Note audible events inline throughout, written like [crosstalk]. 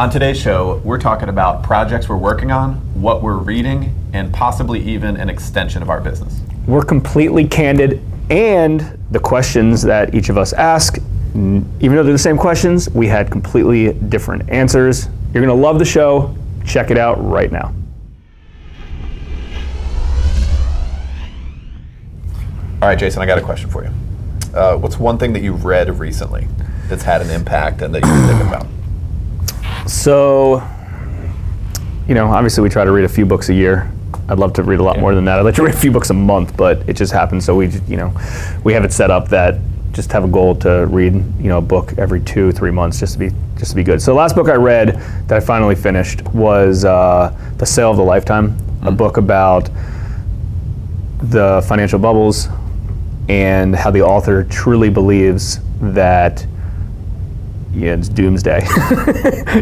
On today's show, we're talking about projects we're working on, what we're reading, and possibly even an extension of our business. We're completely candid, and the questions that each of us ask, even though they're the same questions, we had completely different answers. You're going to love the show. Check it out right now. All right, Jason, I got a question for you. Uh, what's one thing that you've read recently that's had an impact and that you're thinking about? So, you know, obviously we try to read a few books a year. I'd love to read a lot Yeah. more than that. I'd like to [laughs] read a few books a month, but it just happens. So we, you know, we have it set up that just have a goal to read, you know, a book every two, three months, just to be, just to be good. So the last book I read that I finally finished was uh, *The Sale of the Lifetime*, a book about the financial bubbles and how the author truly believes that yeah, it's doomsday, [laughs]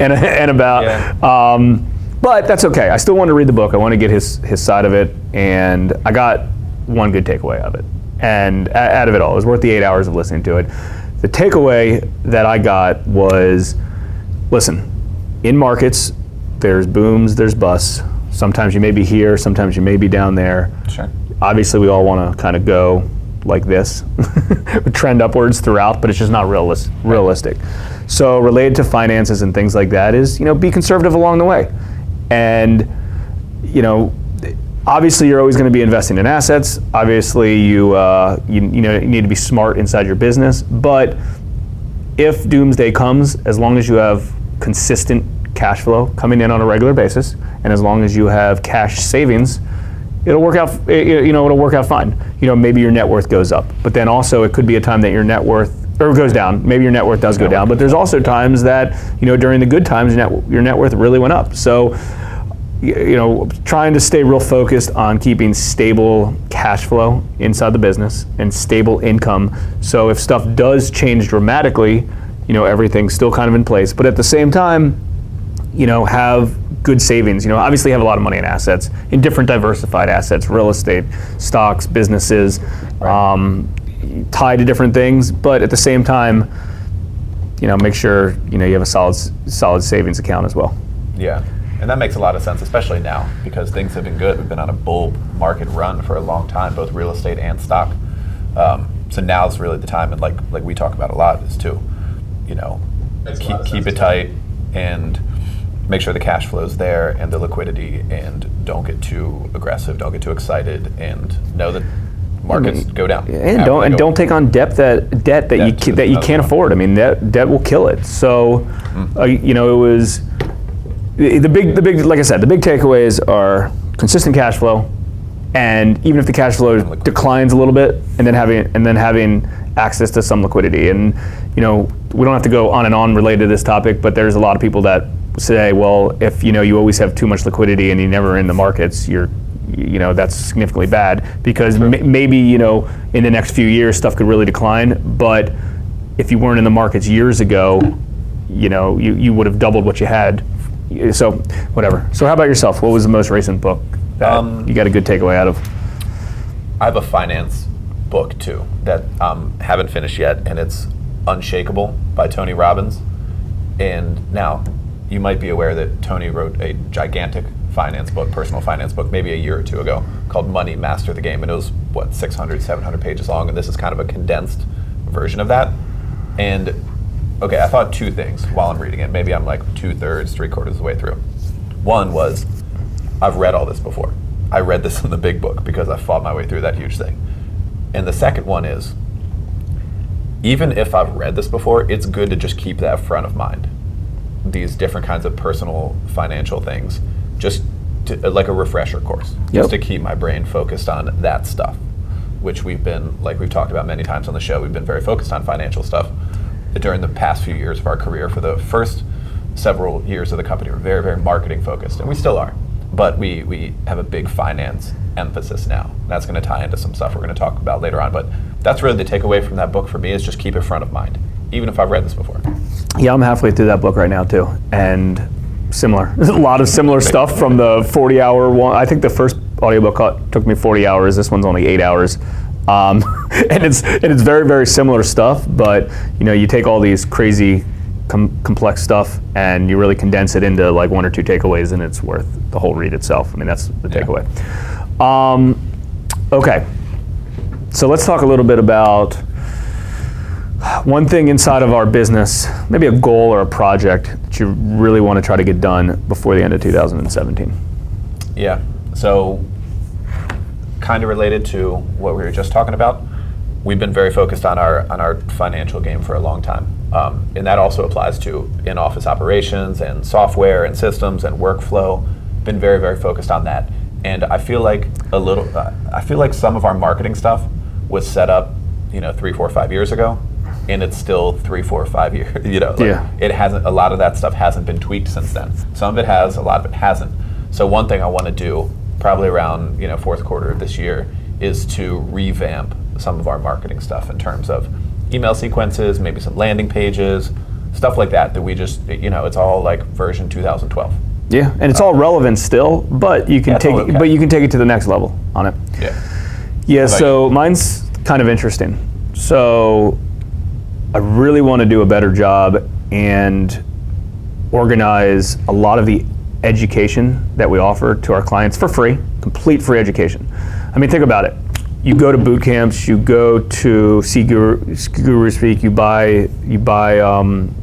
and, and about. Yeah. Um, but that's okay. I still want to read the book. I want to get his his side of it, and I got one good takeaway of it, and out of it all, it was worth the eight hours of listening to it. The takeaway that I got was, listen, in markets, there's booms, there's busts. Sometimes you may be here, sometimes you may be down there Sure. obviously we all want to kind of go like this [laughs] trend upwards throughout but it's just not realis- realistic so related to finances and things like that is you know be conservative along the way and you know obviously you're always going to be investing in assets obviously you, uh, you you know you need to be smart inside your business but if doomsday comes, as long as you have consistent cash flow coming in on a regular basis, and as long as you have cash savings, it'll work out. You know, it'll work out fine. You know, maybe your net worth goes up, but then also it could be a time that your net worth or goes down. Maybe your net worth does go down, but there's also times that you know during the good times, your net, your net worth really went up. So you know, trying to stay real focused on keeping stable cash flow inside the business and stable income. So if stuff does change dramatically, you know, everything's still kind of in place. But at the same time, you know, have good savings. You know, obviously have a lot of money in assets, in different diversified assets, real estate, stocks, businesses, um, tied to different things. But at the same time, you know, make sure you know you have a solid, solid savings account as well. Yeah. And that makes a lot of sense, especially now, because things have been good. We've been on a bull market run for a long time, both real estate and stock. Um, so now's really the time, and like like we talk about a lot, is to, you know, Makes a lot keep, keep it tight and make sure the cash flow's there and the liquidity, and don't get too aggressive, don't get too excited, and know that markets go down. And don't and don't take on debt that debt that you ca- that you can't one. afford. I mean, that debt will kill it. So, Mm. uh, you know, it was the the big the big like I said, the big takeaways are consistent cash flow, and even if the cash flow declines a little bit, and then having and then having access to some liquidity. And you know, we don't have to go on and on related to this topic, but there's a lot of people that say, well, if you know you always have too much liquidity and you're never in the markets, you're you know that's significantly bad because m- maybe you know in the next few years stuff could really decline, but if you weren't in the markets years ago, you know you, you would have doubled what you had. So whatever. So how about yourself? What was the most recent book that Um, you got a good takeaway out of? I have a finance book too that um, haven't finished yet, and it's Unshakable by Tony Robbins. And now, you might be aware that Tony wrote a gigantic finance book, personal finance book, maybe a year or two ago, called Money Master the Game. And it was, what, 600, 700 pages long. And this is kind of a condensed version of that. And, okay, I thought two things while I'm reading it. Maybe I'm like two thirds, three quarters of the way through. One was, I've read all this before. I read this in the big book because I fought my way through that huge thing. And the second one is, even if I've read this before, it's good to just keep that front of mind. These different kinds of personal financial things, just to, uh, like a refresher course, Yep. just to keep my brain focused on that stuff, which we've been, like we've talked about many times on the show, we've been very focused on financial stuff during the past few years of our career. For the first several years of the company, we're very, very marketing focused, and we still are. But we, we have a big finance emphasis now. That's going to tie into some stuff we're going to talk about later on. But that's really the takeaway from that book for me is just keep it front of mind, even if I've read this before. Yeah, I'm halfway through that book right now too, and similar. There's [laughs] a lot of similar stuff from the 40-hour one. I think the first audiobook took me 40 hours. This one's only eight hours, um, [laughs] and it's and it's very very similar stuff. But you know, you take all these crazy com- complex stuff and you really condense it into like one or two takeaways and it's worth the whole read itself. I mean, that's the Yeah. takeaway. Um, okay, so let's talk a little bit about one thing inside of our business, maybe a goal or a project that you really want to try to get done before the end of 2017. Yeah. So, kind of related to what we were just talking about, we've been very focused on our on our financial game for a long time, um, and that also applies to in-office operations and software and systems and workflow. Been very very focused on that, and I feel like a little. Uh, I feel like some of our marketing stuff was set up, you know, three, four, five years ago, and it's still three, four, five years. [laughs] You know, like, Yeah. it hasn't. A lot of that stuff hasn't been tweaked since then. Some of it has, a lot of it hasn't. So one thing I want to do, probably around you know fourth quarter of this year, is to revamp some of our marketing stuff in terms of email sequences, maybe some landing pages, stuff like that. That we just you know it's all like version 2012. Yeah, and it's all uh, relevant still, but you can Yeah, take all it, okay. but you can take it to the next level on it. Yeah. Yeah, so mine's kind of interesting. So I really want to do a better job and organize a lot of the education that we offer to our clients for free, complete free education. I mean, think about it. You go to boot camps, you go to see Guru, Guru Speak, you buy you buy um,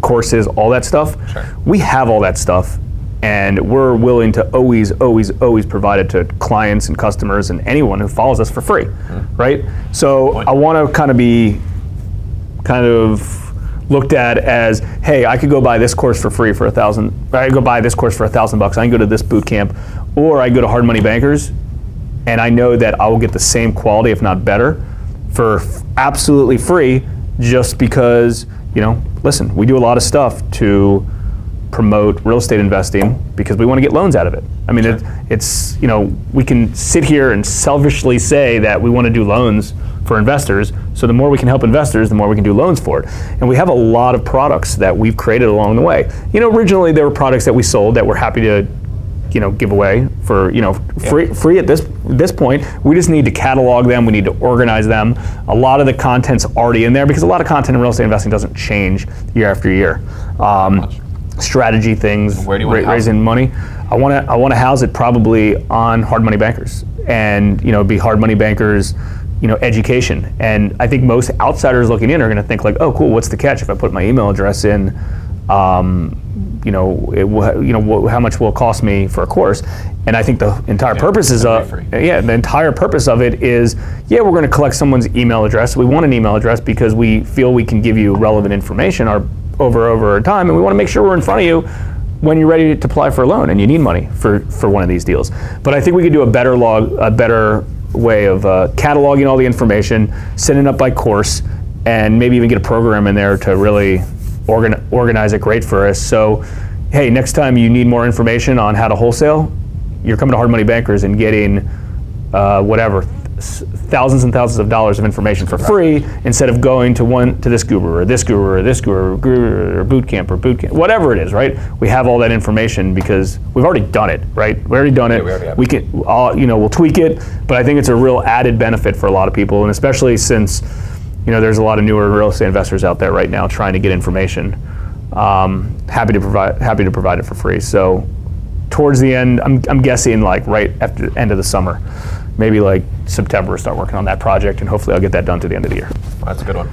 courses, all that stuff. Sure. We have all that stuff, and we're willing to always, always, always provide it to clients and customers and anyone who follows us for free, right? So Point. I want to kind of be kind of looked at as, hey, I could go buy this course for free for a thousand. I could go buy this course for a thousand bucks. I can go to this boot camp, or I go to Hard Money Bankers, and I know that I will get the same quality, if not better, for f- absolutely free, just because you know. Listen, we do a lot of stuff to promote real estate investing because we want to get loans out of it. I mean, it, it's you know we can sit here and selfishly say that we want to do loans for investors. So the more we can help investors, the more we can do loans for it. And we have a lot of products that we've created along the way. You know, originally there were products that we sold that we're happy to you know give away for you know free free at this this point. We just need to catalog them. We need to organize them. A lot of the content's already in there because a lot of content in real estate investing doesn't change year after year. Um, strategy things Where do you ra- raising money. I want to i want to house it probably on hard money bankers. And you know be hard money bankers you know education and i think most outsiders looking in are going to think like oh cool what's the catch if i put my email address in um, you know, it will, you know, how much will it cost me for a course? And I think the entire purpose is of, yeah, the entire purpose of it is, yeah, we're going to collect someone's email address. We want an email address because we feel we can give you relevant information our, over over time, and we want to make sure we're in front of you when you're ready to apply for a loan and you need money for, for one of these deals. But I think we could do a better log, a better way of uh, cataloging all the information, setting it up by course, and maybe even get a program in there to really organ- organize it great for us. So, hey, next time you need more information on how to wholesale, you're coming to Hard Money Bankers and getting uh, whatever thousands and thousands of dollars of information for free instead of going to one to this guru or this guru or this guru or, guru or boot camp or boot camp, whatever it is, right? We have all that information because we've already done it, right? We already done it. we already we can, all, you know, we'll tweak it, but I think it's a real added benefit for a lot of people, and especially since, you know, there's a lot of newer real estate investors out there right now trying to get information. Um, happy to provide, happy to provide it for free. So, towards the end, I'm, I'm guessing like right after the end of the summer, maybe like September, start working on that project, and hopefully I'll get that done to the end of the year. That's a good one.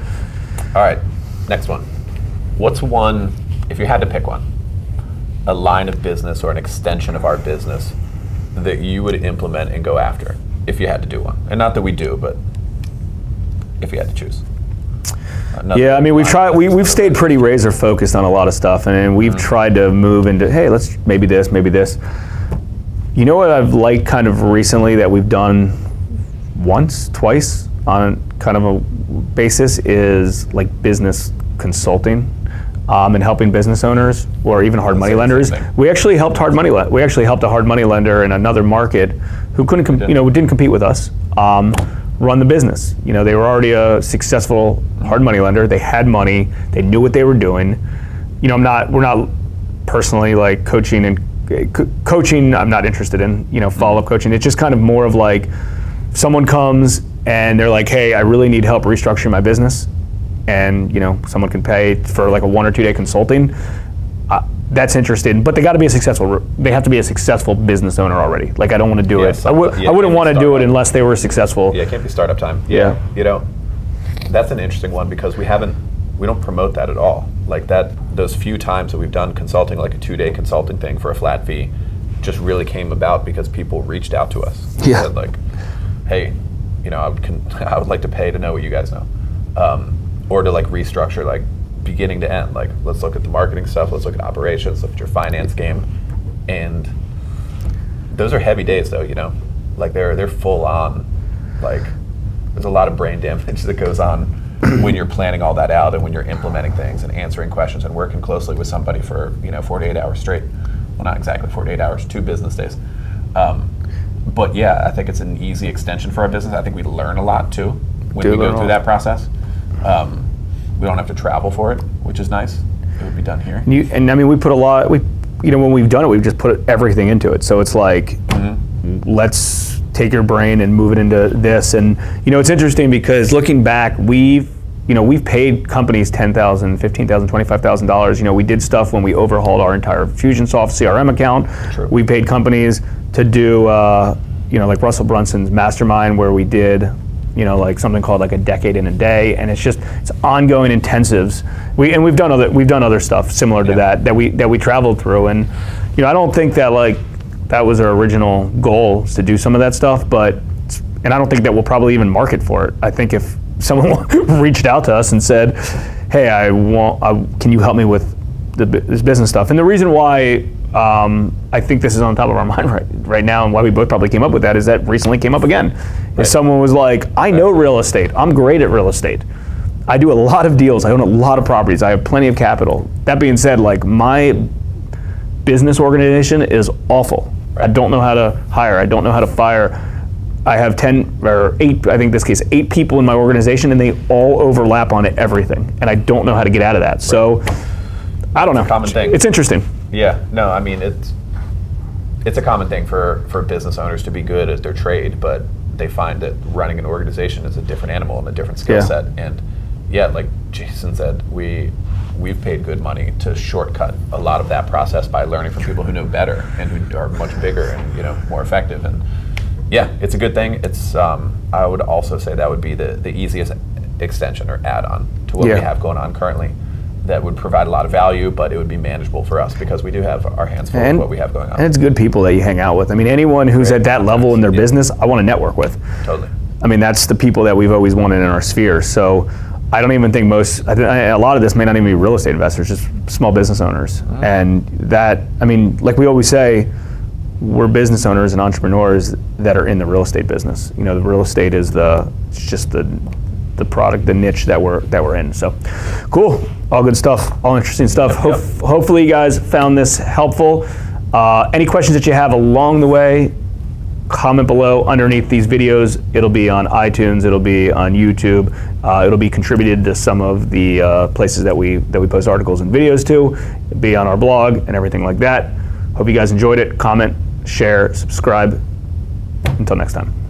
All right, next one. What's one, if you had to pick one, a line of business or an extension of our business that you would implement and go after if you had to do one? And not that we do, but if you had to choose. Uh, nothing Yeah, I mean, we've tried. We, we've stayed pretty razor focused on a lot of stuff, and we've tried to move into, hey, let's maybe this, maybe this. You know what I've liked kind of recently that we've done once, twice on kind of a basis is like business consulting. Um, and helping business owners or even hard money lenders. We actually helped hard money. Le- we actually helped a hard money lender in another market who couldn't, com- you know, didn't compete with us. Um, run the business. You know, they were already a successful hard money lender. They had money. They knew what they were doing. You know, I'm not. We're not personally like coaching and co- coaching. I'm not interested in. You know, follow up coaching. It's just kind of more of like someone comes and they're like, "Hey, I really need help restructuring my business." and you know someone can pay for like a one or two day consulting. Uh, that's interesting, but they got to be a successful. They have to be a successful business owner already. Like I don't want to do Yeah, it. I, would, yeah, I wouldn't want to do it unless they were successful. Yeah, it can't be startup time. Yeah. You know, that's an interesting one because we haven't, we don't promote that at all. Like that, those few times that we've done consulting, like a two day consulting thing for a flat fee, just really came about because people reached out to us. and Yeah. Said like, hey, you know, I would, con- I would like to pay to know what you guys know. Um, or to like restructure, like beginning to end. Like, let's look at the marketing stuff, let's look at operations, look at your finance game. And those are heavy days though, you know? Like they're they're full on like there's a lot of brain damage that goes on [clears throat] when you're planning all that out and when you're implementing things and answering questions and working closely with somebody for, you know, 48 hours straight. Well, not exactly 48 hours, two business days. Um, but yeah, I think it's an easy extension for our business. I think we learn a lot too when Do we go through that process. Um, we don't have to travel for it, which is nice. It would be done here. And, you, and I mean, we put a lot. We, you know, when we've done it, we've just put everything into it. So it's like, let's take your brain and move it into this. And you know, it's interesting because looking back, we've you know we've paid companies ten thousand, fifteen thousand, twenty-five thousand dollars. $15,000, $25,000. You know, we did stuff when we overhauled our entire Infusionsoft CRM account. We paid companies to do, uh, you know, like Russell Brunson's Mastermind, where we did you know, like something called like a decade in a day, and it's just it's ongoing intensives. We and we've done other we've done other stuff similar to Yeah. that that we that we traveled through, and you know, I don't think that like that was our original goal is to do some of that stuff, but and I don't think that we'll probably even market for it. I think if someone [laughs] reached out to us and said, "Hey, I want, I, can you help me with the, this business stuff?" and the reason why. Um, I think this is on top of our [laughs] mind right, right now, and why we both probably came up with that is that recently came up again. If someone was like, I know real estate, I'm great at real estate. I do a lot of deals, I own a lot of properties, I have plenty of capital. That being said, like my business organization is awful. I don't know how to hire, I don't know how to fire. I have 10 or 8, I think in this case, 8 people in my organization, and they all overlap on everything. And I don't know how to get out of that. So I don't know. common thing. It's interesting. Yeah, no, I mean it's it's a common thing for for business owners to be good at their trade, but they find that running an organization is a different animal and a different skill Yeah. set. And yeah, like Jason said, we we've paid good money to shortcut a lot of that process by learning from people who know better and who are much bigger and you know more effective. And yeah, it's a good thing. It's um, I would also say that would be the the easiest extension or add-on to what Yeah. we have going on currently. That would provide a lot of value, but it would be manageable for us because we do have our hands full And, with what we have going on. and it's good people that you hang out with. I mean, anyone who's Great at that level in their yeah. business, I want to network with. totally. I mean, that's the people that we've always wanted in our sphere. So I don't even think most, I think, I- a lot of this may not even be real estate investors, just small business owners. And that, I mean, like we always say, we're business owners and entrepreneurs that are in the real estate business. You know, the real estate is the, it's just the, the product, the niche that we're that we're in. So, cool, all good stuff, all interesting stuff. Yep, yep. Hopefully, you guys found this helpful. Uh, any questions that you have along the way, comment below underneath these videos. It'll be on iTunes. It'll be on YouTube. Uh, it'll be contributed to some of the uh, places that we that we post articles and videos to. It'll be on our blog and everything like that. Hope you guys enjoyed it. Comment, share, subscribe. Until next time.